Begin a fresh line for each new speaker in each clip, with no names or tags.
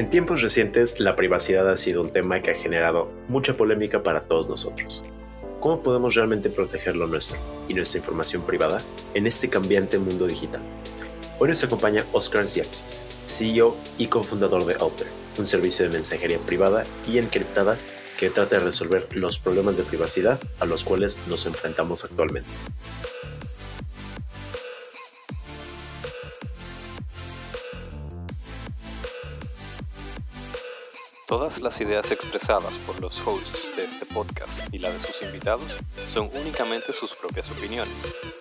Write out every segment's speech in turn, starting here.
En tiempos recientes, la privacidad ha sido un tema que ha generado mucha polémica para todos nosotros. ¿Cómo podemos realmente proteger lo nuestro y nuestra información privada en este cambiante mundo digital? Hoy nos acompaña Oscar Ziapsis, CEO y cofundador de Alter, un servicio de mensajería privada y encriptada que trata de resolver los problemas de privacidad a los cuales nos enfrentamos actualmente.
Todas las ideas expresadas por los hosts de este podcast y la de sus invitados son únicamente sus propias opiniones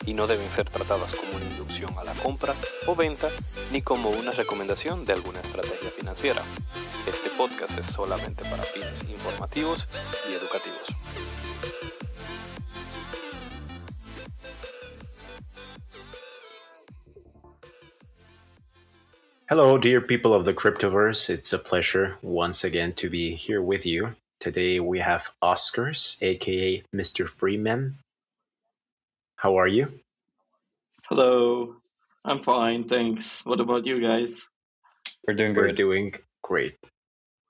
y no deben ser tratadas como una inducción a la compra o venta ni como una recomendación de alguna estrategia financiera. Este podcast es solamente para fines informativos y educativos.
Hello, dear people of the cryptoverse. It's a pleasure once again to be here with you. Today we have Oscars, aka Mr. Freeman. How are you?
Hello. I'm fine, thanks. What about you guys?
We're doing We're doing great.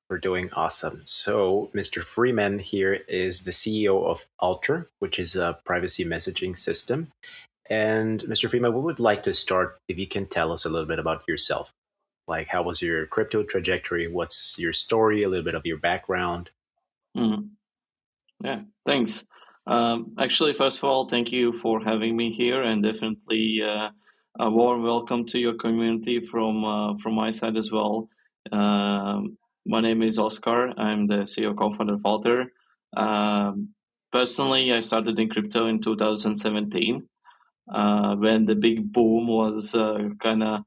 We're doing awesome. So, Mr. Freeman here is the CEO of Alter, which is a privacy messaging system. And Mr. Freeman, we would like to start if you can tell us a little bit about yourself like how was your crypto trajectory? What's your story? A little bit of your background.
Mm. yeah thanks. Um, actually first of all thank you for having me here and definitely uh, a warm welcome to your community from uh, from my side as well. Um, my name is oscar. I'm the ceo co-founder of alter um, personally i started in crypto in 2017 uh, when the big boom was uh, kind of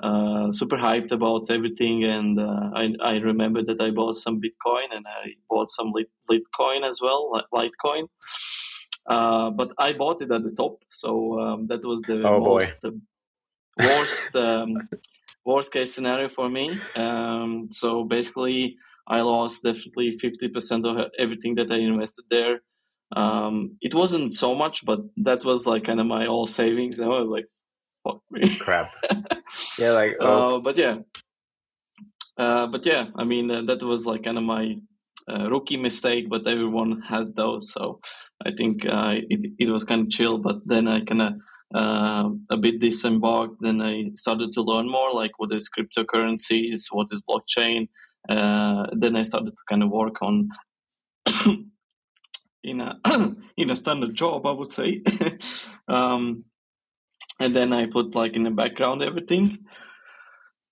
uh, super hyped about everything. And uh, I, I remember that I bought some Bitcoin and I bought some Lit- Litecoin as well, like Litecoin. Uh, but I bought it at the top, so um, that was the oh, most worst um, worst case scenario for me. Um, so basically, I lost definitely fifty percent of everything that I invested there. Um, it wasn't so much, but that was like kind of my all savings. And I was like, fuck me.
Crap. yeah, like.
Oh. Uh, but yeah. Uh, but yeah, I mean uh, that was like kind of my uh, rookie mistake, but everyone has those. So I think uh, it it was kind of chill. But then I kind of uh, a bit disembarked. Then I started to learn more, like what is cryptocurrencies, what is blockchain. then I started to kind of work on in a in a standard job, I would say. um, and then I put like in the background everything.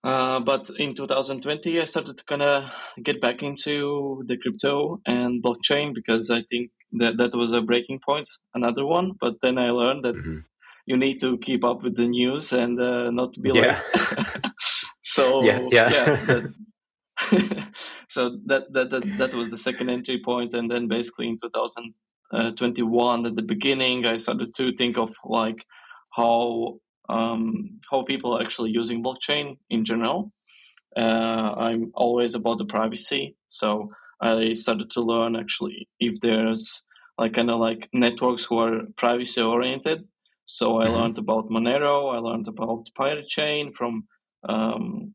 Uh, but in 2020, I started to kind of get back into the crypto and blockchain because I think that that was a breaking point, another one. But then I learned that mm-hmm. you need to keep up with the news and uh, not be yeah. like. so yeah, yeah. yeah that, so that, that that that was the second entry point, and then basically in 2021, at the beginning, I started to think of like how um, how people are actually using blockchain in general. Uh, I'm always about the privacy, so I started to learn actually if there's like kind of like networks who are privacy oriented. So I mm-hmm. learned about Monero. I learned about Pirate Chain from um,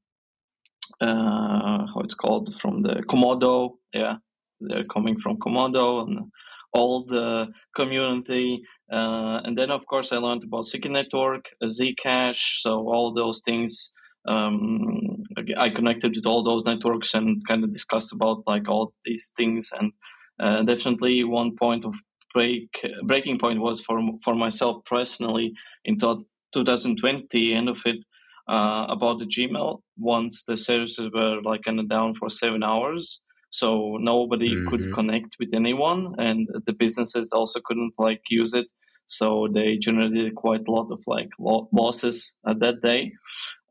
uh, how it's called from the Komodo. Yeah, they're coming from Komodo and all the community. Uh, and then, of course, I learned about Secret Network, Zcash, so all those things. Um, I connected with all those networks and kind of discussed about like all these things. And uh, definitely, one point of break breaking point was for for myself personally in 2020, end of it. Uh, about the Gmail, once the services were like kind of down for seven hours, so nobody mm-hmm. could connect with anyone and the businesses also couldn't like use it so they generated quite a lot of like losses at that day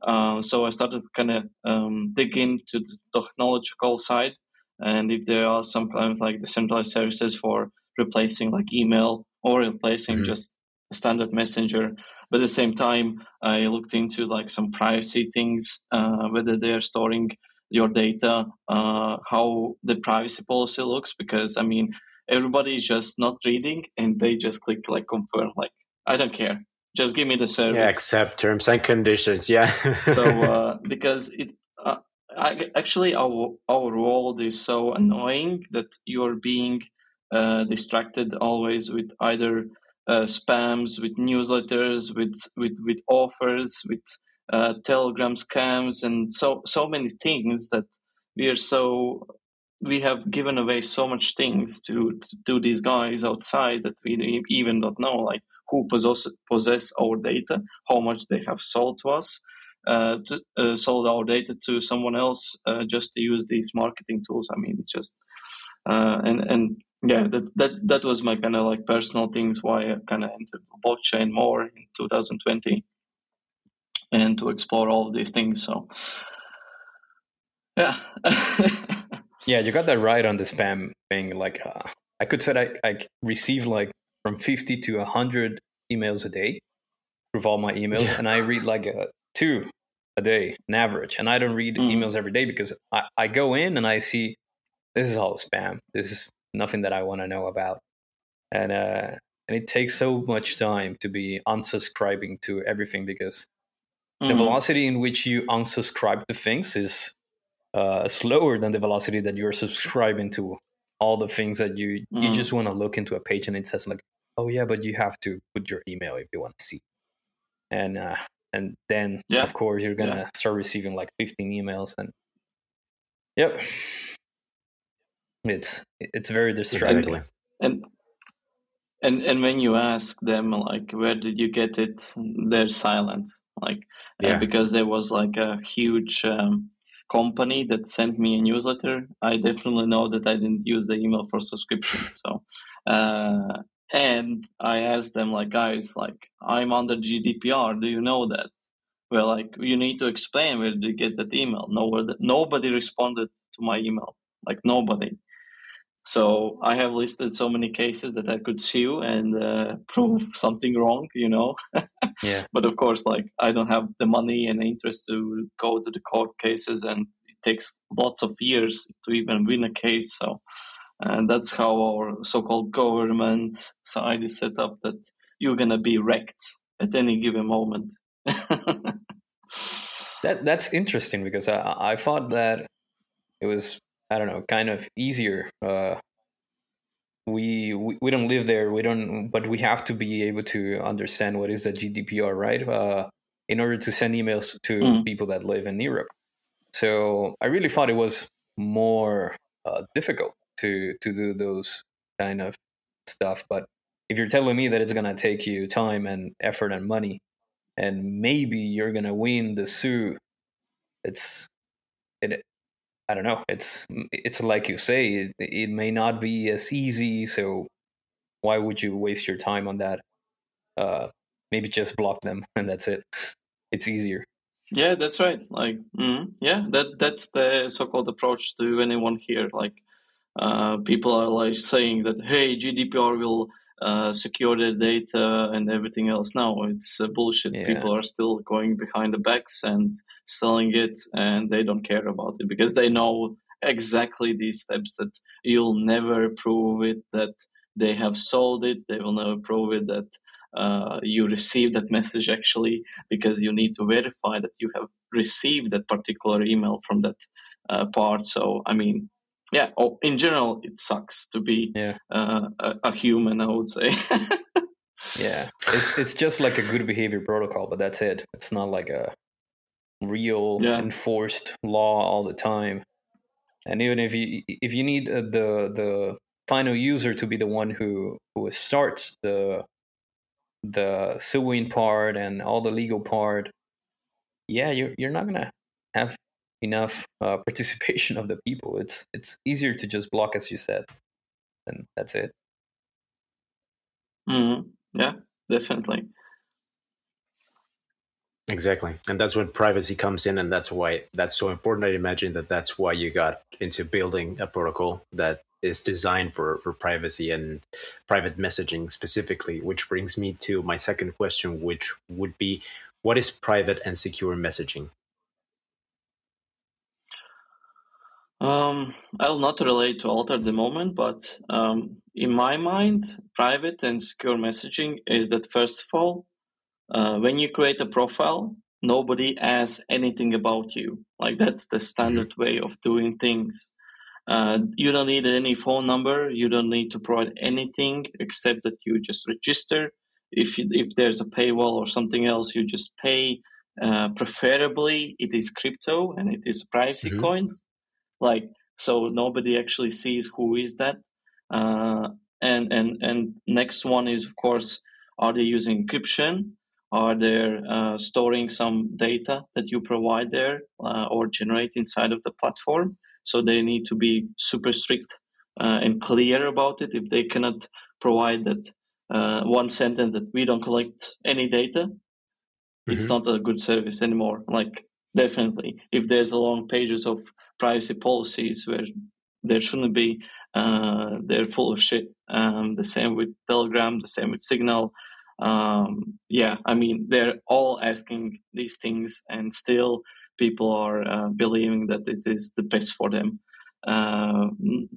uh, so i started kind of um, dig into the technological side and if there are some kind of like decentralized services for replacing like email or replacing mm-hmm. just standard messenger but at the same time i looked into like some privacy things uh, whether they're storing your data, uh, how the privacy policy looks, because I mean, everybody is just not reading and they just click like confirm, like, I don't care. Just give me the service.
Yeah, accept terms and conditions. Yeah.
so, uh, because it, uh, I, actually our our world is so annoying that you're being uh, distracted always with either uh, spams, with newsletters, with with with offers, with uh, Telegram scams, and so so many things that we are so we have given away so much things to, to, these guys outside that we even don't know like who possess possess our data, how much they have sold to us, uh, to, uh, sold our data to someone else uh, just to use these marketing tools. I mean, it's just uh, and and yeah, that that that was my kind of like personal things why I kind of entered blockchain more in 2020 and to explore all of these things. So yeah.
yeah, you got that right on the spam thing. Like, uh, I could say I, I receive like from 50 to 100 emails a day through all my emails, yeah. and I read like a, two a day, an average. And I don't read mm. emails every day because I, I go in and I see this is all spam. This is nothing that I want to know about. And, uh, and it takes so much time to be unsubscribing to everything because mm. the velocity in which you unsubscribe to things is uh, slower than the velocity that you're subscribing to all the things that you mm. you just want to look into a page and it says like oh yeah but you have to put your email if you want to see and uh, and then yeah. of course you're gonna yeah. start receiving like 15 emails and yep it's it's very distracting exactly.
and and and when you ask them like where did you get it they're silent like uh, yeah. uh, because there was like a huge um, company that sent me a newsletter, I definitely know that I didn't use the email for subscriptions. So, uh, and I asked them like, guys, like I'm under GDPR. Do you know that? Well, like you need to explain where did you get that email. Nobody, nobody responded to my email. Like nobody. So I have listed so many cases that I could sue and uh, prove something wrong, you know.
yeah.
But of course, like I don't have the money and interest to go to the court cases, and it takes lots of years to even win a case. So, and that's how our so-called government side is set up. That you're gonna be wrecked at any given moment.
that that's interesting because I I thought that it was I don't know, kind of easier. Uh, we, we we don't live there. We don't, but we have to be able to understand what is the GDPR, right? Uh, in order to send emails to mm. people that live in Europe. So I really thought it was more uh, difficult to to do those kind of stuff. But if you're telling me that it's gonna take you time and effort and money, and maybe you're gonna win the suit, it's it I don't know. It's it's like you say, it, it may not be as easy. So why would you waste your time on that? Uh, maybe just block them and that's it. It's easier.
Yeah, that's right. Like, mm, yeah, that that's the so-called approach to anyone here. Like, uh, people are like saying that, hey, GDPR will uh, secure their data and everything else. No, it's uh, bullshit. Yeah. People are still going behind the backs and selling it, and they don't care about it because they know exactly these steps that you'll never prove it that they have sold it. They will never prove it that uh, you received that message actually because you need to verify that you have received that particular email from that uh, part. So, I mean, yeah oh, in general it sucks to be
yeah.
uh, a, a, human i would say
yeah it's, it's just like a good behavior protocol but that's it it's not like a real yeah. enforced law all the time and even if you if you need uh, the the final user to be the one who who starts the the suing part and all the legal part yeah you're, you're not gonna have enough uh, participation of the people. It's it's easier to just block, as you said, and that's it.
Mm-hmm. Yeah, definitely.
Exactly, and that's when privacy comes in, and that's why that's so important. I imagine that that's why you got into building a protocol that is designed for for privacy and private messaging specifically. Which brings me to my second question, which would be, what is private and secure messaging?
Um, I'll not relate to Alter at the moment, but um, in my mind, private and secure messaging is that first of all, uh, when you create a profile, nobody asks anything about you. Like that's the standard mm-hmm. way of doing things. Uh, you don't need any phone number. You don't need to provide anything except that you just register. If you, if there's a paywall or something else, you just pay. Uh, preferably, it is crypto and it is privacy mm-hmm. coins. Like so, nobody actually sees who is that. Uh, and and and next one is of course, are they using encryption? Are they uh, storing some data that you provide there uh, or generate inside of the platform? So they need to be super strict uh, and clear about it. If they cannot provide that uh, one sentence that we don't collect any data, mm-hmm. it's not a good service anymore. Like definitely, if there's a long pages of privacy policies where there shouldn't be, uh, they're full of shit. Um, the same with Telegram, the same with Signal. Um, yeah, I mean, they're all asking these things, and still people are uh, believing that it is the best for them. Uh,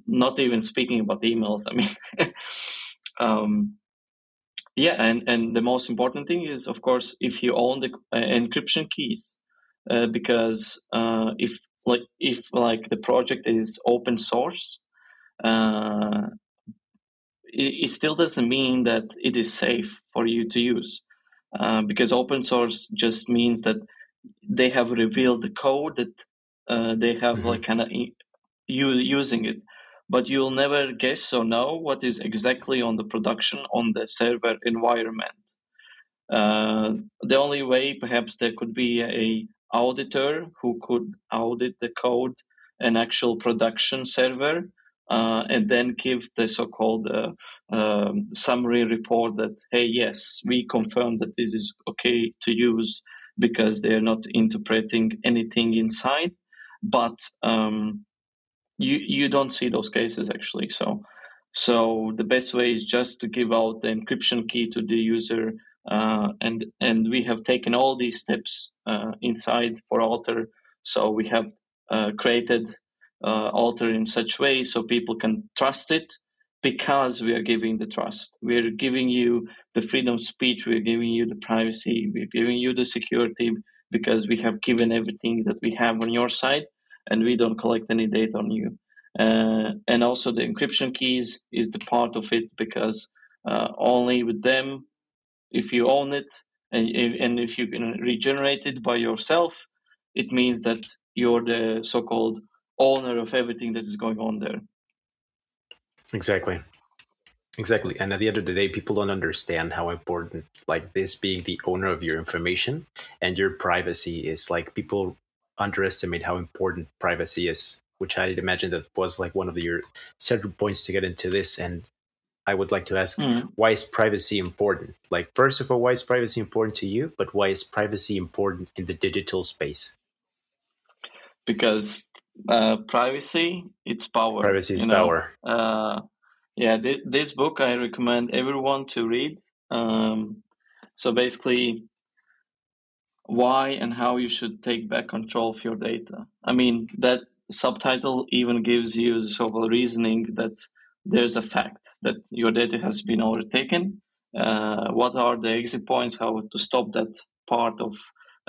not even speaking about emails. I mean, um, yeah, and and the most important thing is, of course, if you own the uh, encryption keys, uh, because uh, if like if like the project is open source, uh, it, it, still doesn't mean that it is safe for you to use. because open source just means that they have revealed the code that uh, they have mm-hmm. like kind of you using it but you'll never guess or know what is exactly on the production on the server environment uh, the only way perhaps there could be a auditor who could audit the code an actual production server uh, and then give the so-called uh, um, summary report that hey yes we confirm that this is okay to use because they're not interpreting anything inside. But um, you you don't see those cases actually. So so the best way is just to give out the encryption key to the user, and and we have taken all these steps uh, inside for Alter. So we have uh, created uh, Alter in such way so people can trust it because we are giving the trust. We're giving you the freedom of speech, we're giving you the privacy, we're giving you the security because we have given everything that we have on your side and we don't collect any data on you. Uh, and also the encryption keys is the part of it because uh, only with them, if you own it and, and if you can regenerate it by yourself, it means that you're the so-called owner of everything that is going on there.
Exactly. Exactly. And at the end of the day, people don't understand how important, like this being the owner of your information and your privacy is. Like people underestimate how important privacy is, which I imagine that was like one of your central points to get into this. And I would like to ask, mm. why is privacy important? Like, first of all, why is privacy important to you? But why is privacy important in the digital space?
Because uh, privacy it's power
privacy is power
uh, yeah th- this book i recommend everyone to read um, so basically why and how you should take back control of your data i mean that subtitle even gives you the sort of reasoning that there's a fact that your data has been overtaken. Uh, what are the exit points? How to stop that part of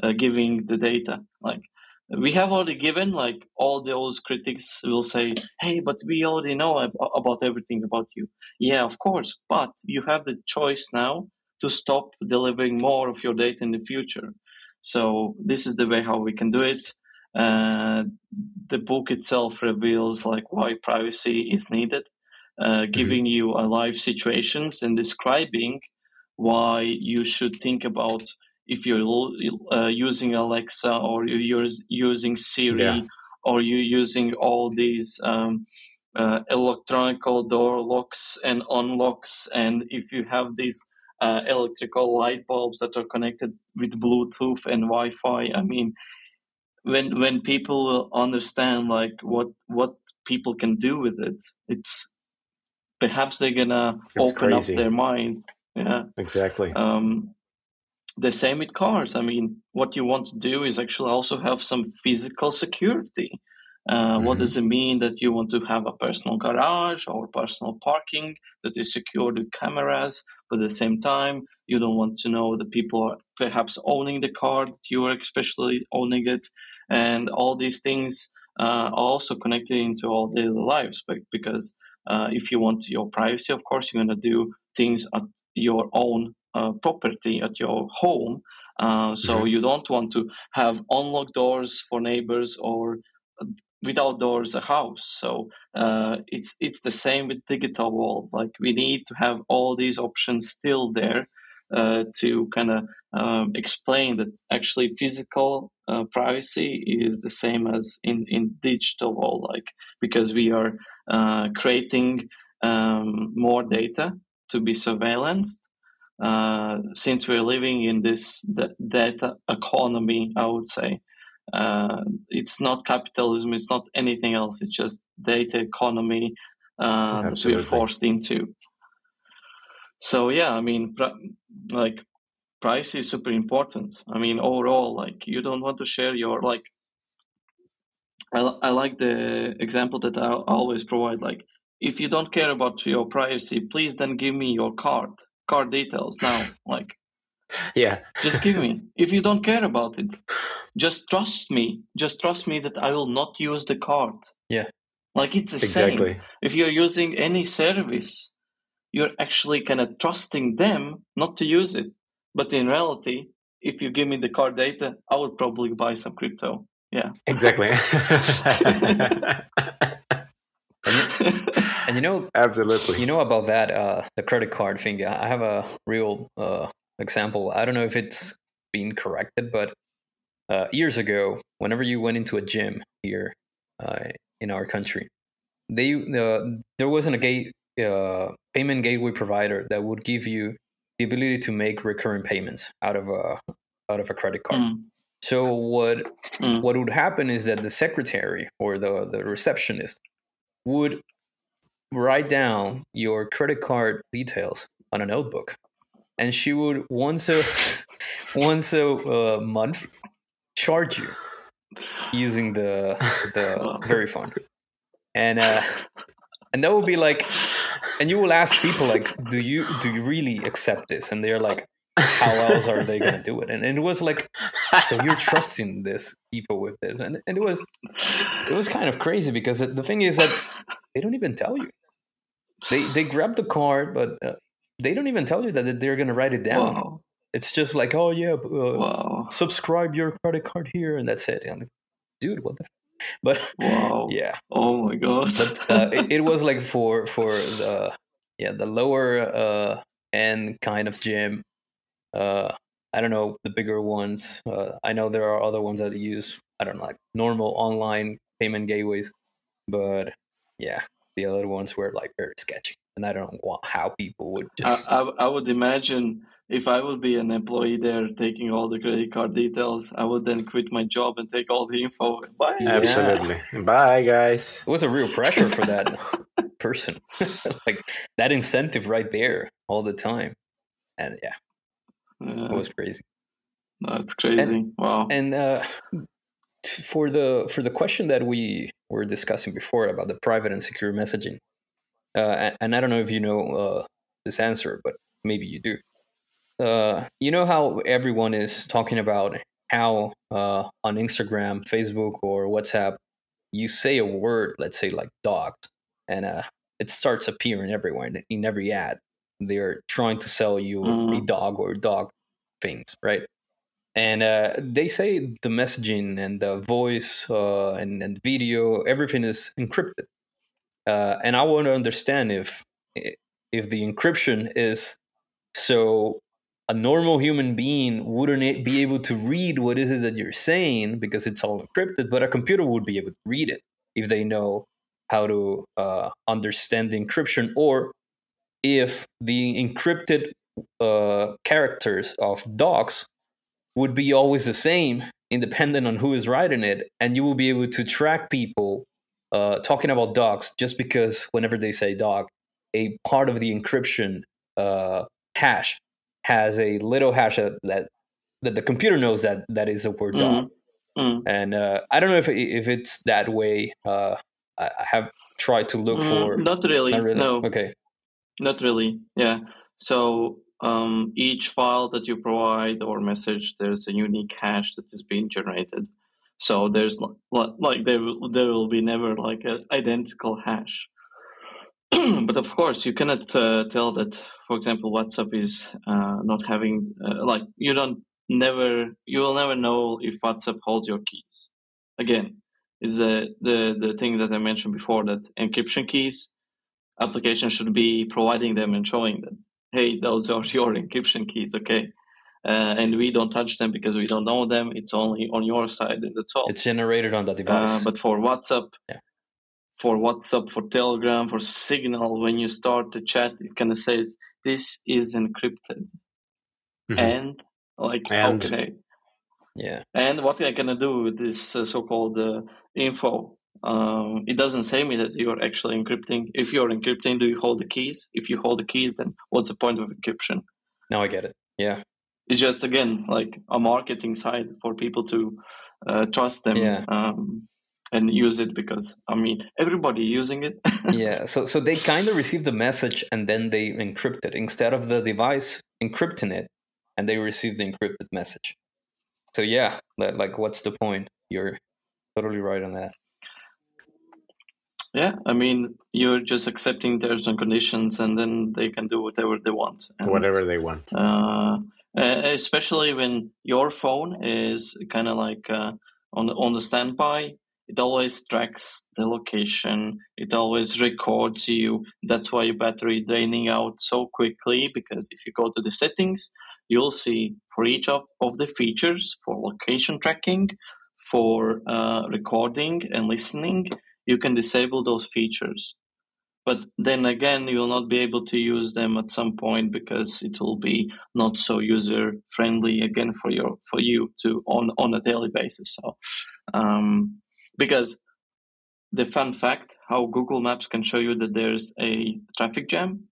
uh, giving the data? Like we have already given like all those critics will say hey but we already know about everything about you. Yeah of course but you have the choice now to stop delivering more of your data in the future. So this is the way how we can do it. Uh, the book itself reveals like why privacy is needed uh, mm-hmm. giving you a live situations and describing why you should think about if you're uh, using Alexa or you're using Siri yeah. or you're using all these um, uh, electronic door locks and unlocks, and if you have these uh, electrical light bulbs that are connected with Bluetooth and Wi-Fi, I mean, when when people understand like what what people can do with it, it's perhaps they're gonna open crazy. up their mind. Yeah,
exactly.
Um, the same with cars. I mean, what you want to do is actually also have some physical security. Uh,
Mm-hmm.
What does it mean that you want to have a personal garage or personal parking that is secured with cameras, but at the same time, you don't want to know that people are perhaps owning the car, that you are especially owning it, and all these things uh, are also connected into our daily lives. But because uh, if you want your privacy, of course, you're going to do things at your own uh, property, at your home. Uh, so
Mhm.
you don't want to have unlocked doors for neighbors or uh, without doors a house. So uh, it's it's the same with digital world. Like we need to have all these options still there uh, to kind of um, explain that actually physical uh, privacy is the same as in in digital world. Like because we are uh, creating um, more data to be surveillanced. Uh, since we're living in this da- data economy, I would say, uh, it's not capitalism, it's not anything else, it's just data economy uh, that we're forced into. So, yeah, I mean, pri- like, price is super important. I mean, overall, like, you don't want to share your, like, I, I like the example that I always provide. Like, if you don't care about your privacy, please then give me your card, card details now. Like,
Yeah.
just give me. If you don't care about it, just trust me. Just trust me that I will not use the card.
Yeah.
Like it's the same.
Exactly.
If you're using any service, you're actually kind of trusting them not to use it. But in reality, if you give me the card data, I would probably buy some crypto. Yeah.
Exactly.
And you know,
Absolutely.
you know about that uh, the credit card thing. I have a real uh, example. I don't know if it's been corrected, but uh, years ago, whenever you went into a gym here uh, in our country, they uh, there wasn't a gate uh, payment gateway provider that would give you the ability to make recurring payments out of a out of a credit card.
Mm,
So what
mm.
what would happen is that the secretary or the, the receptionist would write down your credit card details on a notebook and she would once a once a uh, month charge you using the the very fund and uh and that would be like and you will ask people like do you do you really accept this? And they're like how else are they going to do it? And, and it was like so you're trusting this people with this? And, and it was it was kind of crazy because the thing is that they don't even tell you. They they grab the card but uh, they don't even tell you that they're going to write it down.
Wow.
it's just like oh yeah uh, subscribe your credit card here and that's it. I'm like, dude what the? but
Wow.
yeah
Oh my god.
but uh, it, it was like for for the yeah the lower uh end kind of gym uh i don't know the bigger ones uh, i know there are other ones that use i don't know like normal online payment gateways but yeah the other ones were like very sketchy and i don't know how people would
I,
just
I, I would imagine if I would be an employee there taking all the credit card details, I would then quit my job and take all the info. Bye.
Yeah.
Absolutely. Bye, guys.
it was a real pressure for that person like that incentive right there all the time and yeah
Yeah,
it was crazy
that's crazy. wow.
and uh, for the for the question that we were discussing before about the private and secure messaging, uh, and, and I don't know if you know uh, this answer, but maybe you do. Uh, you know how everyone is talking about how uh, on Instagram, Facebook, or WhatsApp, you say a word, let's say like dogs, and uh, it starts appearing everywhere in- every ad. They're trying to sell you a
Mhm.
dog or dog things, right? and uh, they say the messaging and the voice uh, and, and video everything is encrypted uh, and i want to understand if if the encryption is so a normal human being wouldn't be able to read what is it that you're saying because it's all encrypted but a computer would be able to read it if they know how to uh, understand the encryption or if the encrypted uh, characters of docs would be always the same, independent on who is writing it, and you will be able to track people uh, talking about docs just because whenever they say doc, a part of the encryption uh, hash has a little hash that, that that the computer knows that that is a word dog, Mm. And uh, I don't know if if it's that way. Uh, I have tried to look mm, for.
Not really. Not really. No.
Okay.
Not really. Yeah. So um, each file that you provide or message, there's a unique hash that is being generated. So there's like there will, there will be never like an identical hash. but of course, you cannot uh, tell that, for example, WhatsApp is uh, not having uh, like you don't never you will never know if WhatsApp holds your keys. Again, is the the the thing that I mentioned before that encryption keys application should be providing them and showing them hey, those are your encryption keys, okay? Uh, and we don't touch them because we don't know them. It's only on your side, and that's all.
It's generated on the device. Uh,
but for WhatsApp, yeah. For WhatsApp, for Telegram, for Signal, when you start the chat, it kind of says this is encrypted, mm-hmm. and like and, okay,
yeah.
And what are I gonna do with this uh, so-called uh, info? um, it doesn't say me that you're actually encrypting. If you're encrypting, do you hold the keys? If you hold the keys, then what's the point of encryption?
Now I get it. Yeah.
It's just again like a marketing side for people to uh, trust them yeah. um, and use it because I mean everybody using it.
yeah. So so they kind of receive the message and then they encrypt it instead of the device encrypting it, and they receive the encrypted message. So yeah, like what's the point? You're totally right on that.
Yeah, I mean, you're just accepting terms and conditions, and then they can do whatever they want. And,
whatever they want.
Uh, especially when your phone is kind of like uh, on on the standby. It always tracks the location. It always records you. That's why your battery draining out so quickly. Because if you go to the settings, you'll see for each of, of the features for location tracking, for uh, recording and listening you can disable those features. But then again, you will not be able to use them at some point because it will be not so user friendly again for your for you to on on a daily basis. So, um, because the fun fact how Google Maps can show you that there's a traffic jam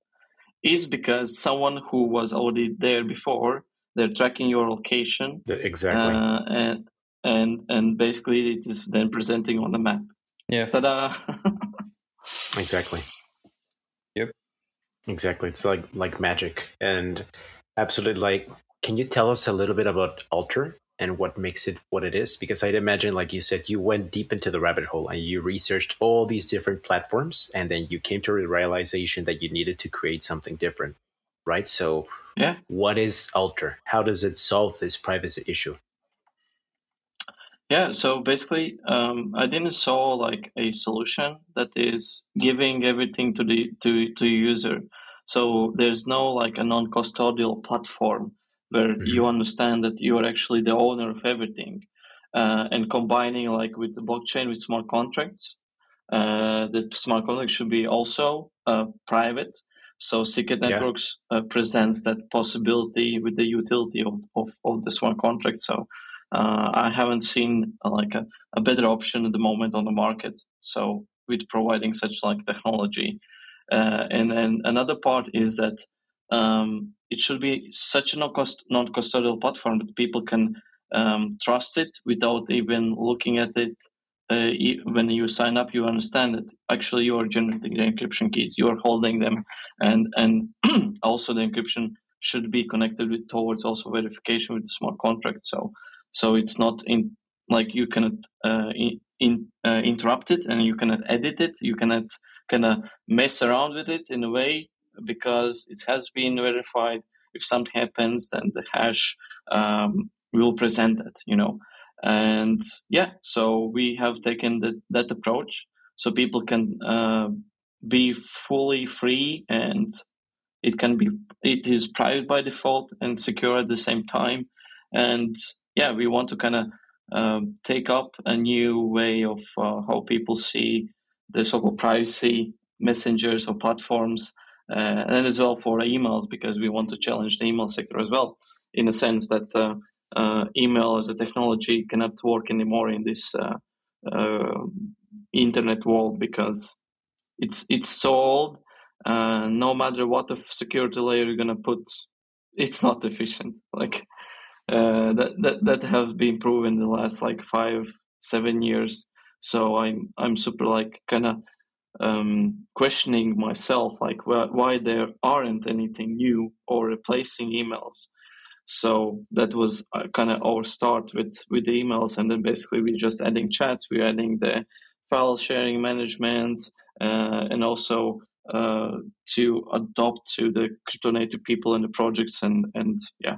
is because someone who was already there before they're tracking your location
exactly
uh, and and and basically it is then presenting on the map
yeah.
Ta-da!
exactly.
Yep.
Exactly. It's like like magic and absolutely like can you tell us a little bit about Alter and what makes it what it is? Because I'd imagine, like you said, you went deep into the rabbit hole and you researched all these different platforms, and then you came to a realization that you needed to create something different, right? So,
yeah,
what is Alter? How does it solve this privacy issue?
Yeah, so basically, um, I didn't saw like a solution that is giving everything to the to to user. So there's no like a non-custodial platform where mm-hmm. you understand that you are actually the owner of everything, uh, and combining like with the blockchain with smart contracts. Uh, the smart contract should be also uh, private. So Secret Networks yeah. Uh, presents that possibility with the utility of, of, of the smart contract. So uh, I haven't seen uh, like a, a, better option at the moment on the market. So with providing such like technology, uh, and then another part is that um, it should be such a non-cost non-custodial platform that people can um, trust it without even looking at it. Uh, when you sign up, you understand that actually you are generating the encryption keys, you are holding them, and and also the encryption should be connected with towards also verification with the smart contract. So so it's not in like you cannot uh, in uh, interrupt it and you cannot edit it. You cannot kind of mess around with it in a way because it has been verified. If something happens, then the hash um, will present that, you know. And yeah, so we have taken the, that approach so people can uh, be fully free and it can be it is private by default and secure at the same time and yeah, we want to kind of um, take up a new way of uh, how people see the so-called privacy messengers or platforms, uh, and as well for emails because we want to challenge the email sector as well, in a sense that uh, uh email as a technology cannot work anymore in this uh, uh, internet world because it's it's so old. no matter what the security layer you're gonna put, it's not efficient. Like uh, that that that have been proven in the last like five seven years. So I'm I'm super like kind of um, questioning myself like wh- why there aren't anything new or replacing emails. So that was uh, kind of our start with with the emails, and then basically we're just adding chats, we're adding the file sharing management, uh, and also uh, to adopt to the crypto native people and the projects, and and yeah,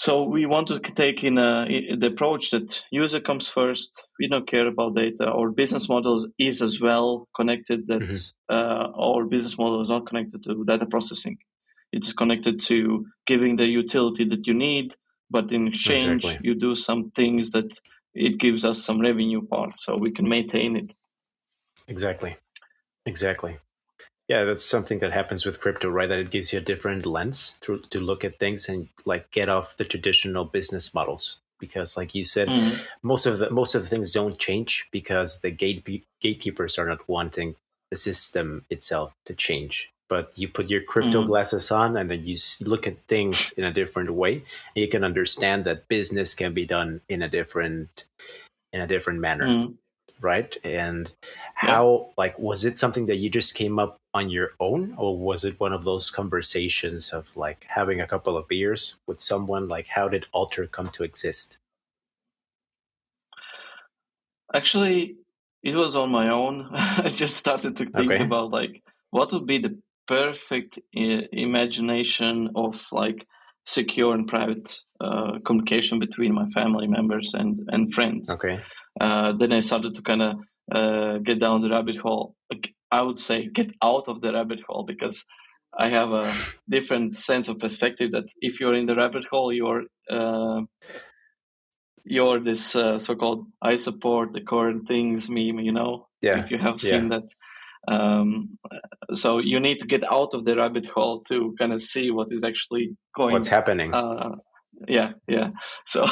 so we want to take in, a, in the approach that user comes first. We don't care about data. Our business model is as well connected that mm-hmm. uh, our business model is not connected to data processing. It's connected to giving the utility that you need, but in exchange exactly. you do some things that it gives us some revenue part, so we can maintain it.
Exactly, exactly. Yeah, that's something that happens with crypto, right? That it gives you a different lens to to look at things and like get off the traditional business models. Because, like you said, mm-hmm. most of the most of the things don't change because the gate gatekeepers are not wanting the system itself to change. But you put your crypto mm-hmm. glasses on, and then you look at things in a different way, and you can understand that business can be done in a different in a different manner. Mm-hmm right? And how, yeah. like, was it something that you just came up on your own, or was it one of those conversations of like having a couple of beers with someone? Like, how did Alter come to exist?
Actually, it was on my own. I just started to think okay. about like what would be the perfect I- imagination of like secure and private uh, communication between my family members and and friends.
Okay.
Uh, then I started to kind of uh, get down the rabbit hole. I would say get out of the rabbit hole because I have a different sense of perspective that if you're in the rabbit hole, you're uh, you're this uh, so-called I support the current things meme. You know,
yeah.
if you have seen yeah. that. Um, so you need to get out of the rabbit hole to kind of see what is actually going.
What's happening?
Uh, yeah yeah so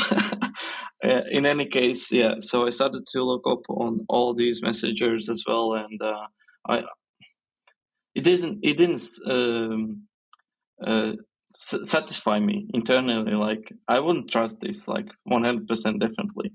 in any case yeah so i started to look up on all these messengers as well and uh, i it didn't it didn't um, uh, satisfy me internally like i wouldn't trust this like 100% definitely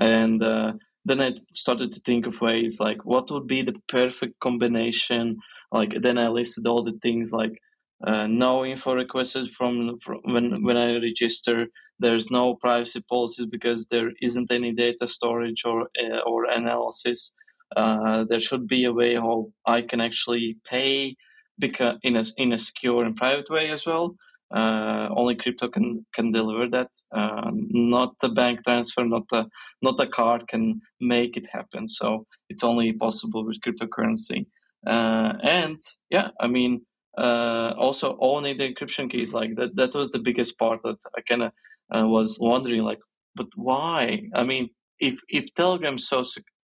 and uh, then i started to think of ways like what would be the perfect combination like then i listed all the things like uh, no info requested from, from, when when I register. There's no privacy policies because there isn't any data storage or uh, or analysis. Uh, there should be a way how I can actually pay because in a in a secure and private way as well. Uh, only crypto can can deliver that. Uh, not a bank transfer, not a not a card can make it happen. So it's only possible with cryptocurrency. Uh, and yeah, I mean uh, also owning the encryption keys like that that was the biggest part that i kind of uh, was wondering like but why i mean if if telegram's so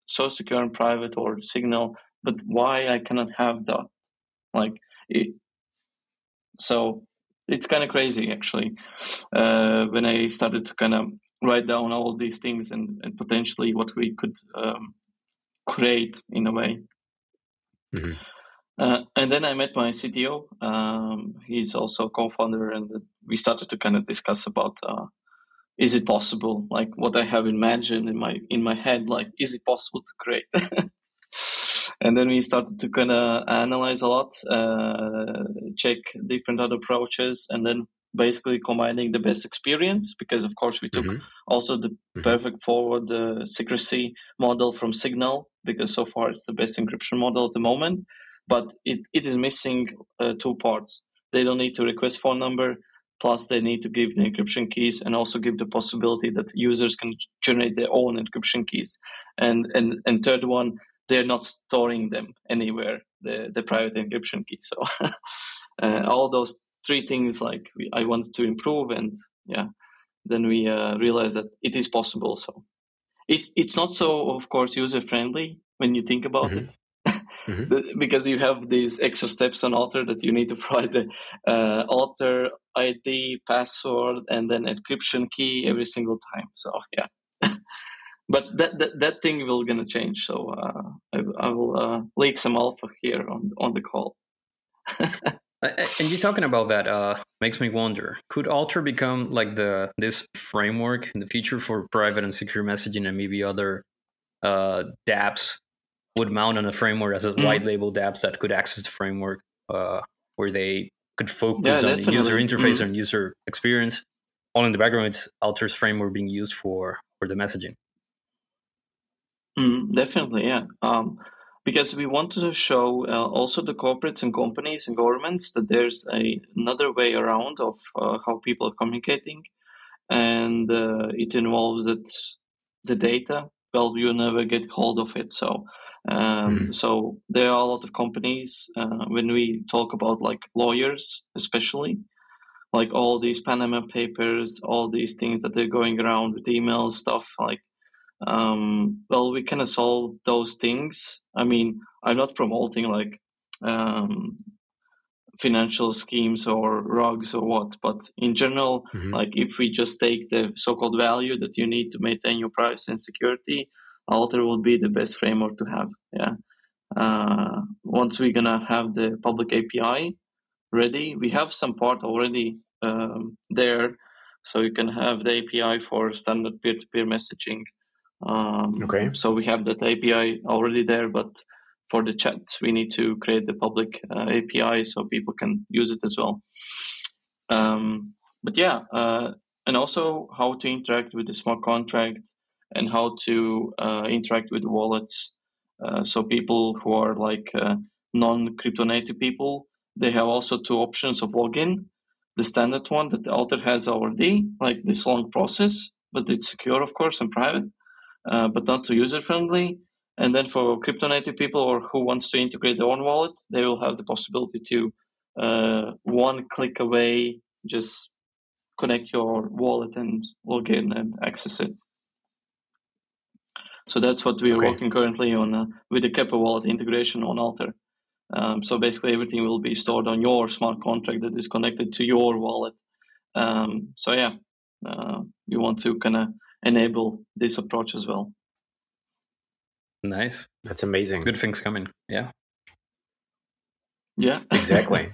so secure and private or signal but why i cannot have that like it, so it's kind of crazy actually uh, when i started to kind of write down all these things and, and potentially what we could um, create in a way mm-hmm. Uh, and then I met my CTO. Um, he's also a co-founder, and we started to kind of discuss about uh, is it possible, like what I have imagined in my in my head, like is it possible to create? and then we started to kind of analyze a lot, uh, check different other approaches, and then basically combining the best experience because of course we took mm-hmm. also the mm-hmm. perfect forward uh, secrecy model from signal because so far it's the best encryption model at the moment but it, it is missing uh, two parts. They don't need to request phone number, plus they need to give the encryption keys and also give the possibility that users can generate their own encryption keys. And and and third one, they're not storing them anywhere, the, the private encryption key. So uh, all those three things like we, I wanted to improve and yeah, then we uh, realized that it is possible. So it, it's not so, of course, user friendly when you think about mm-hmm. it mm-hmm. because you have these extra steps on Alter that you need to provide the uh, Alter ID, password, and then encryption key every single time. So yeah, but that, that that thing will gonna change. So uh, I, I, will uh, leak some alpha here on on the call.
And you talking about that uh, makes me wonder: Could Alter become like the this framework in the future for private and secure messaging, and maybe other uh, dApps would mount on a framework as a mm. white label dApps that could access the framework, uh, where they could focus yeah, on the user interface mm. and user experience. All in the background, it's Alter's framework being used for for the messaging.
Mm, definitely, yeah. Um, because we want to show uh, also the corporates and companies and governments that there's a, another way around of uh, how people are communicating, and uh, it involves that the data. Well, you never get hold of it, so um, mm so there are a lot of companies uh, when we talk about like lawyers, especially like all these Panama papers, all these things that they're going around with emails, stuff like um, well, we of solve those things. I mean, I'm not promoting like um, financial schemes or rugs or what, but in general, mm-hmm. like if we just take the so-called value that you need to maintain your privacy and security, Alter will be the best framework to have. Yeah. Uh, once we're gonna have the public API ready, we have some part already um, there, so you can have the API for standard peer-to-peer messaging um, okay. So we have that API already there, but for the chats, we need to create the public uh, API so people can use it as well. Um, but yeah, uh, and also how to interact with the smart contract and how to uh, interact with wallets. Uh, so people who are like uh, non-crypto native people, they have also two options of login. The standard one that the Alter has already, like this long process, but it's secure, of course, and private uh, but not too user friendly. And then for crypto native people or who wants to integrate their own wallet, they will have the possibility to uh, one click away just connect your wallet and log in and access it. So that's what we are okay. working currently on uh, with the Keplr wallet integration on Alter. Um, so basically, everything will be stored on your smart contract that is connected to your wallet. Um, so yeah, uh, we want to kind of enable this approach as well.
Nice.
That's amazing.
Good things coming. Yeah.
Yeah.
exactly.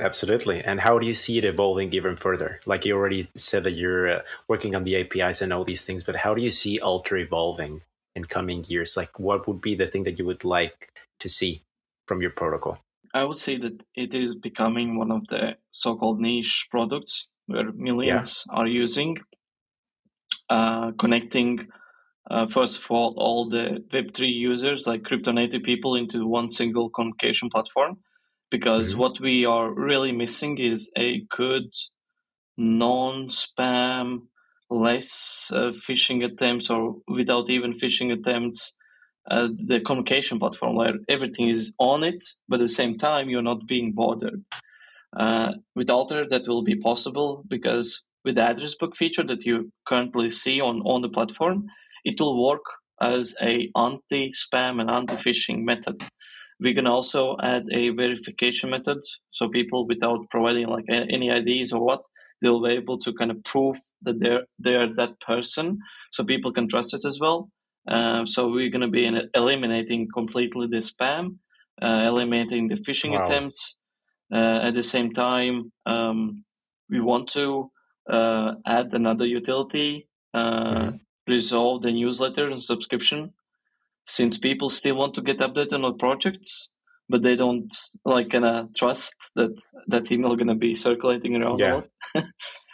Absolutely. And how do you see it evolving even further? Like you already said that you're uh, working on the APIs and all these things, but how do you see Alter evolving in coming years? Like what would be the thing that you would like to see from your protocol?
I would say that it is becoming one of the so-called niche products where millions yeah. are using uh, connecting uh, first of all all the web3 users like crypto native people into one single communication platform because mm-hmm. what we are really missing is a good non-spam less uh, phishing attempts or without even phishing attempts uh, the communication platform where everything is on it but at the same time you're not being bothered uh, with alter that will be possible because with the address book feature that you currently see on, on the platform, it will work as a anti-spam and anti-phishing method. We can also add a verification method, so people without providing like any IDs or what, they'll be able to kind of prove that they're they're that person, so people can trust it as well. Um, so we're going to be eliminating completely the spam, uh, eliminating the phishing wow. attempts. Uh, at the same time, um, we want to uh, add another utility, uh, mm-hmm. resolve the newsletter and subscription, since people still want to get updated on our projects, but they don't like kind of trust that that email going to be circulating around yeah. a lot.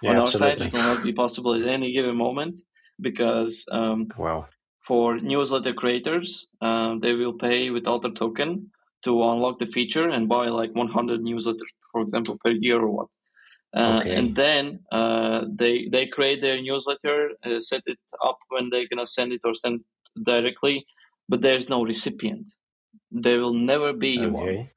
yeah, on our side, it will not be possible at any given moment because um,
wow.
for newsletter creators, uh, they will pay with Alter token to unlock the feature and buy like 100 newsletters, for example, per year or what. Uh, okay. And then uh, they they create their newsletter, uh, set it up when they're gonna send it or send it directly, but there's no recipient. There will never be okay. one.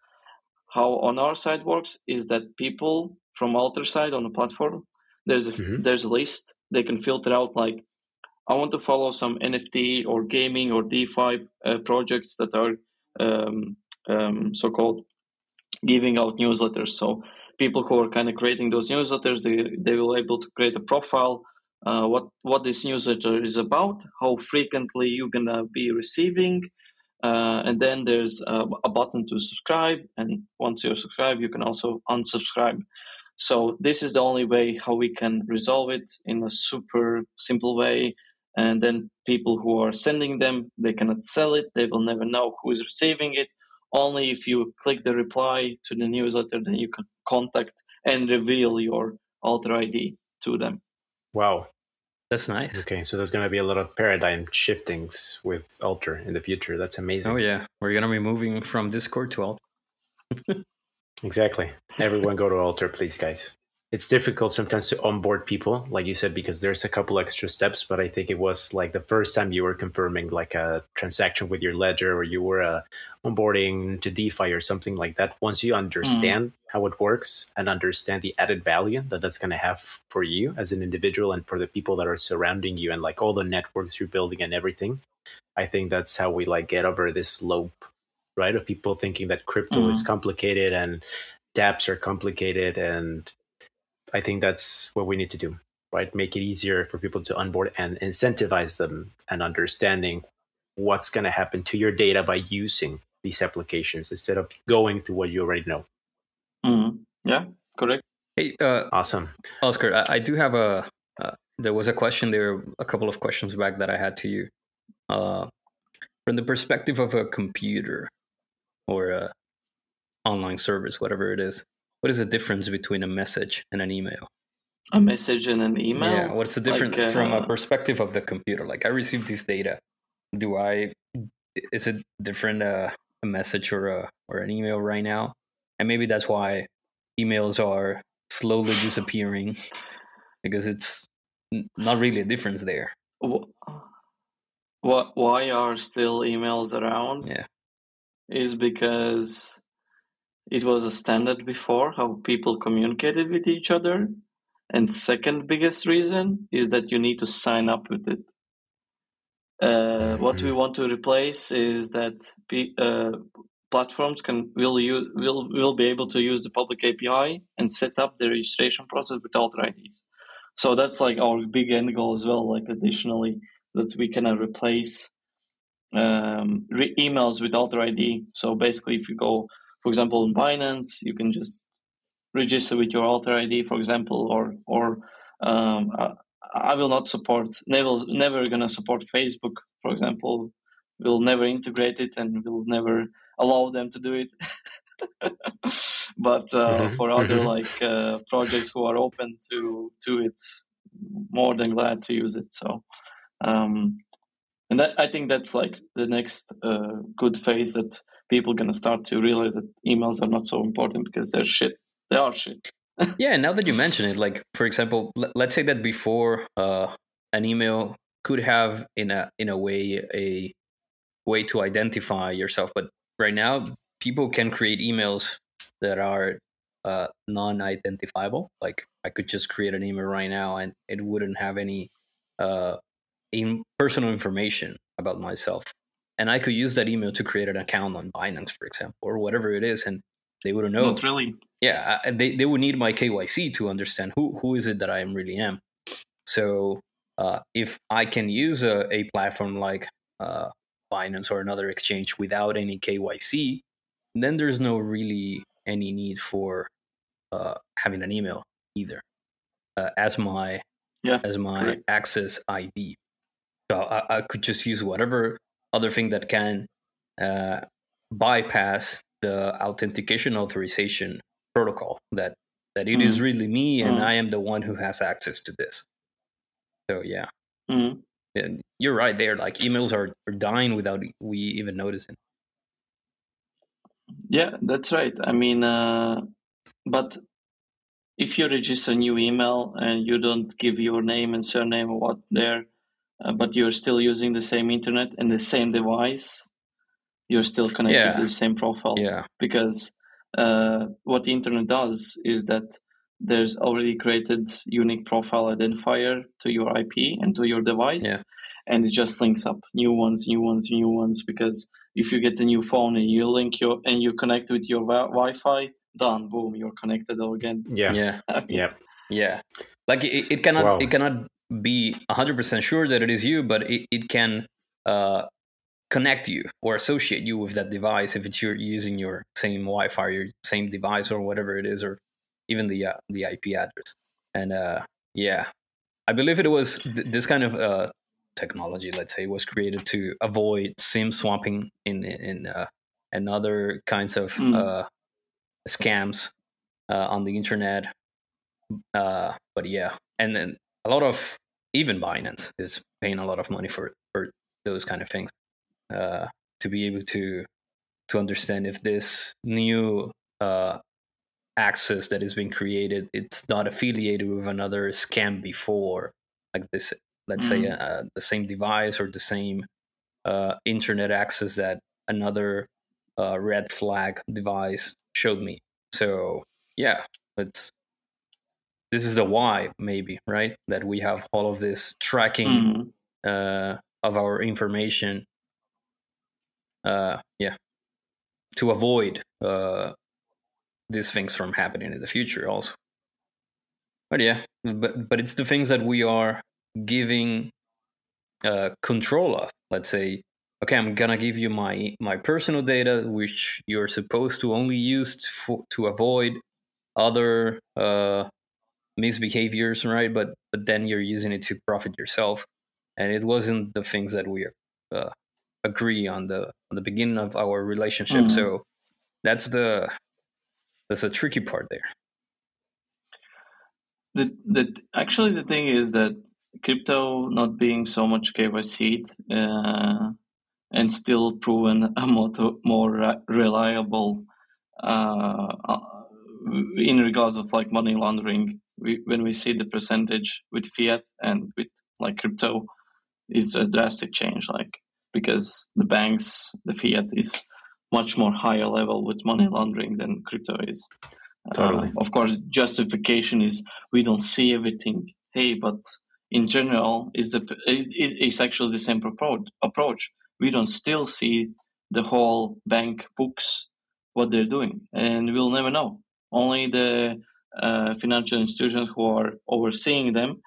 How on our side works is that people from Alter side on the platform, there's a, mm-hmm. there's a list they can filter out like I want to follow some NFT or gaming or DeFi uh, projects that are um, um, so called giving out newsletters. So people who are kind of creating those newsletters, they, they will able to create a profile, uh, what, what this newsletter is about, how frequently you're to be receiving, uh, and then there's a, a, button to subscribe and once you're subscribed you can also unsubscribe. So this is the only way how we can resolve it in a super simple way and then people who are sending them they cannot sell it they will never know who is receiving it. Only if you click the reply to the newsletter then you can contact and reveal your Alter ID to them
wow
that's nice.
Okay, so there's going to be a lot of paradigm shiftings with Alter in the future. That's oh, amazing.
Oh yeah, we're going to be moving from Discord to Alter.
exactly. Everyone go to Alter, please, guys it's difficult sometimes to onboard people like you said because there's a couple extra steps but i think it was like the first time you were confirming like a transaction with your ledger or you were uh, onboarding to defi or something like that once you understand mm. how it works and understand the added value that that's going to have for you as an individual and for the people that are surrounding you and like all the networks you're building and everything i think that's how we like get over this slope right of people thinking that crypto mm. is complicated and dapps are complicated and I think that's what we need to do, right? Make it easier for people to onboard and incentivize them and understanding what's going to happen to your data by using these applications instead of going to what you already know.
Mm, yeah, correct.
Hey, uh,
awesome,
Oscar. I, I do have a. Uh, there was a question there, a couple of questions back that I had to you. Uh, from the perspective of a computer or a online service, whatever it is, what is the difference between a message and an email?
A message and an email?
Yeah, what's the difference like, uh, from a perspective of the computer? Like, I received this data. Do I, is it different uh, a message or a, or an email right now? And maybe that's why emails are slowly disappearing because it's not really a difference there.
What, why are still emails around?
Yeah.
Is because it was a standard before how people communicated with each other and second biggest reason is that you need to sign up with it uh, what we want to replace is that uh, platforms can will use will will be able to use the public API and set up the registration process with Alter IDs. So that's like our big end goal as well. Like additionally, that we can replace um, re- emails with Alter ID. So basically, if you go for example, in Binance, you can just register with your Alter ID, for example, or or um, I will not support never never gonna support Facebook, for example. We'll never integrate it, and we'll never allow them to do it. but uh, mm-hmm. for other mm-hmm. like uh, projects who are open to to it, more than glad to use it. So. Um, and that, I think that's like the next uh, good phase that people gonna start to realize that emails are not so important because they're shit. They are shit.
yeah, now that you mention it, like for example, let's say that before uh, an email could have in a in a way a way to identify yourself, but right now people can create emails that are uh, non-identifiable. Like I could just create an email right now, and it wouldn't have any uh, in personal information about myself and I could use that email to create an account on Binance, for example, or whatever it is, and they wouldn't know.
Not really.
Yeah, they they would need my KYC to understand who who is it that I am really am. So uh, if I can use a, a platform like uh, Binance or another exchange without any KYC, then there's no really any need for uh, having an email either uh, as my
yeah,
as my correct. access ID. So I, I, could just use whatever other thing that can uh, bypass the authentication authorization protocol that that it mm. is really me and mm. I am the one who has access to this. So yeah.
Mm.
And you're right there. Like emails are, are dying without we even noticing.
Yeah, that's right. I mean, uh, but if you register a new email and you don't give your name and surname or what there, uh, but you're still using the same internet and the same device, you're still connected yeah. to the same profile.
Yeah.
Because uh, what the internet does is that there's already created unique profile identifier to your IP and to your device.
Yeah.
And it just links up new ones, new ones, new ones. Because if you get a new phone and you link your and you connect with your Wi-Fi, done, boom, you're connected again.
Yeah,
yeah,
yeah,
yeah. Like it, it cannot, it cannot be 100% sure that it is you, but it, it can uh, connect you or associate you with that device if it's you're using your same Wi-Fi, your same device or whatever it is, or even the uh, the IP address. And uh, yeah, I believe it was th- this kind of uh, technology, let's say, was created to avoid SIM swapping in in uh, and other kinds of
Mm.
uh, scams uh, on the internet. Uh, but yeah, and then a lot of even Binance is paying a lot of money for for those kind of things uh, to be able to to understand if this new uh, access that is being created it's not affiliated with another scam before like this let's say
Mhm.
uh, the same device or the same uh, internet access that another uh, red flag device showed me so yeah it's this is the why maybe right that we have all of this tracking
Mhm.
uh, of our information. Uh, yeah, to avoid uh, these things from happening in the future, also. But yeah, but but it's the things that we are giving uh, control of. Let's say, okay, I'm gonna give you my my personal data, which you're supposed to only use to, to avoid other uh, misbehaviors, right? But but then you're using it to profit yourself and it wasn't the things that we uh, agree on the on the beginning of our relationship.
Mhm.
So that's the that's the tricky part there.
The, the actually the thing is that crypto not being so much KYC uh, and still proven a more more reliable uh, uh, in regards of like money laundering. We, when we see the percentage with fiat and with like crypto, is a drastic change. Like because the banks, the fiat is much more higher level with money laundering than crypto is.
Totally.
Uh, of course, justification is we don't see everything. Hey, but in general, is the it, it's actually the same approach. Approach. We don't still see the whole bank books what they're doing, and we'll never know. Only the uh, financial institutions who are overseeing them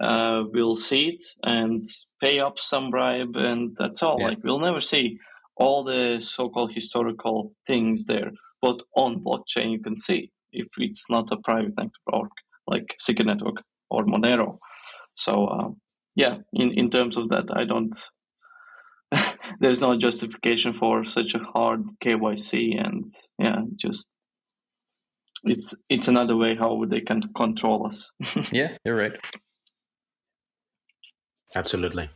uh, will see it and pay up some bribe, and that's all.
Yeah.
Like we'll never see all the so-called historical things there, but on blockchain you can see if it's not a private network like Secret Network or Monero. So um, yeah, in in terms of that, I don't. there's no justification for such a hard KYC, and yeah, just it's it's another way how they can control us.
Yeah, you're right.
Absolutely.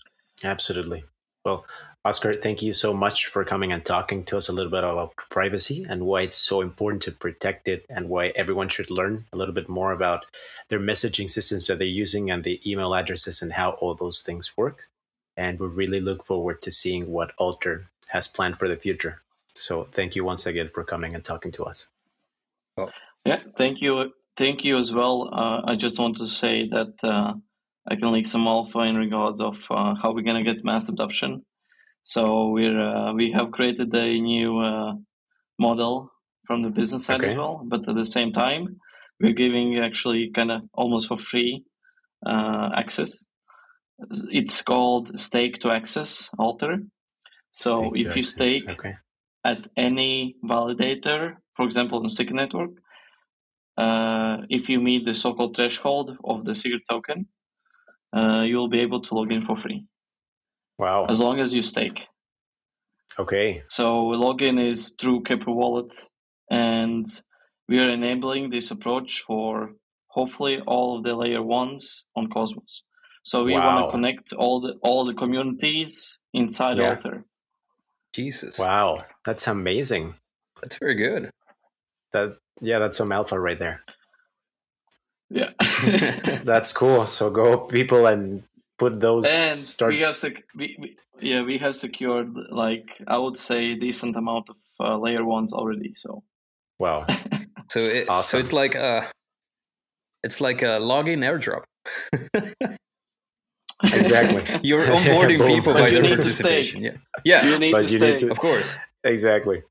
Absolutely. Well, Oscar, thank you so much for coming and talking to us a little bit about privacy and why it's so important to protect it and why everyone should learn a little bit more about their messaging systems that they're using and the email addresses and how all those things work. And we really look forward to seeing what Alter has planned for the future. So thank you once again for coming and talking to us.
Yeah, thank you, thank you as well. Uh, I just want to say that uh, I can leak some alpha in regards of uh, how we're gonna get mass adoption. So we're uh, we have created a new uh, model from the business side
Okay.
as well, but at the same time, we're giving actually kind of almost for free uh, access. It's called stake to access alter. So
Stake
if you
access.
stake
okay.
at any validator, for example, on Secret Network, if you meet the so-called threshold of the secret token, uh, you will be able to log in for free
Wow.
as long as you stake.
Okay.
So login is through Keplr Wallet, and we are enabling this approach for hopefully all of the layer ones on Cosmos. So we want to connect all the all the communities inside
Yeah.
Alter.
Jesus,
Wow. That's amazing.
that's very good.
That yeah, that's some alpha right there.
Yeah.
That's cool. So go people and put those
and
start
we have sec- we, we, yeah we have secured like I would say decent amount of uh, layer ones already. So
wow.
So it, so it's like a it's like a login airdrop.
Exactly.
You're onboarding people
But
by
you
their
need to
participation. Yeah,
you
yeah,
need
But
to
you
stay.
need to-
of course.
exactly.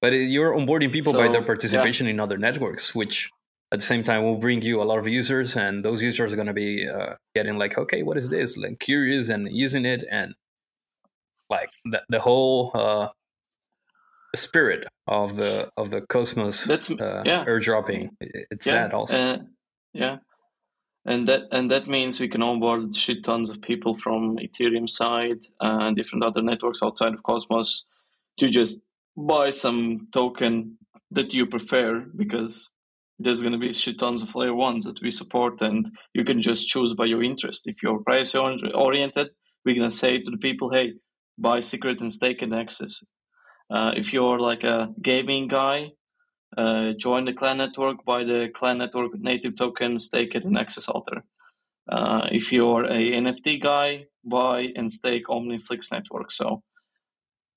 But uh, you're onboarding people by
So,
their
yeah.
participation in other networks, which at the same time will bring you a lot of users, and those users are going to be uh, getting like, okay, what is this? Like curious and using it, and like the, the whole uh, spirit of the of the Cosmos
That's
uh,
yeah.
airdropping. It's
yeah,
that also.
uh, yeah, and that and that means we can onboard shit tons of people from Ethereum side and different other networks outside of Cosmos to just buy some token that you prefer because there's going to be shit tons of layer ones that we support and you can just choose by your interest. If you're price oriented, we're going to say to the people, hey, buy secret and stake and access. Uh, if you're like a gaming guy, uh, join the clan network, buy the clan network native token, stake it, and access alter. Uh, if you're a NFT guy, buy and stake OmniFlix network. So,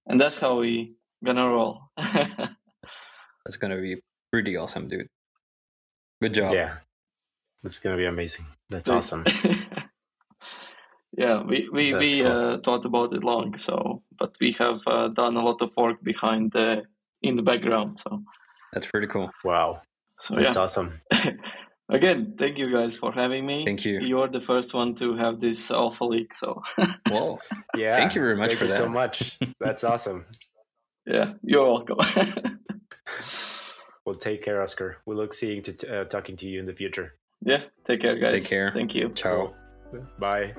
and that's how we gonna roll.
That's gonna be pretty awesome, dude. Good job.
Yeah, that's gonna be amazing. That's awesome.
yeah, we we,
That's
we
cool.
uh, thought about it long. So, but we have uh, done a lot of work behind the in the background. So,
That's pretty cool.
Wow,
so
that's
yeah.
awesome.
Again, thank you guys for having me.
Thank you.
You're the first one to have this alpha leak, so
Whoa.
Yeah,
Thank you very much
thank
for
you so much. That's awesome.
Yeah, you're welcome.
Well, take care, Oscar. We look seeing to uh, talking to you in the future.
yeah, take care, guys.
Take care.
Thank you.
Ciao.
Bye.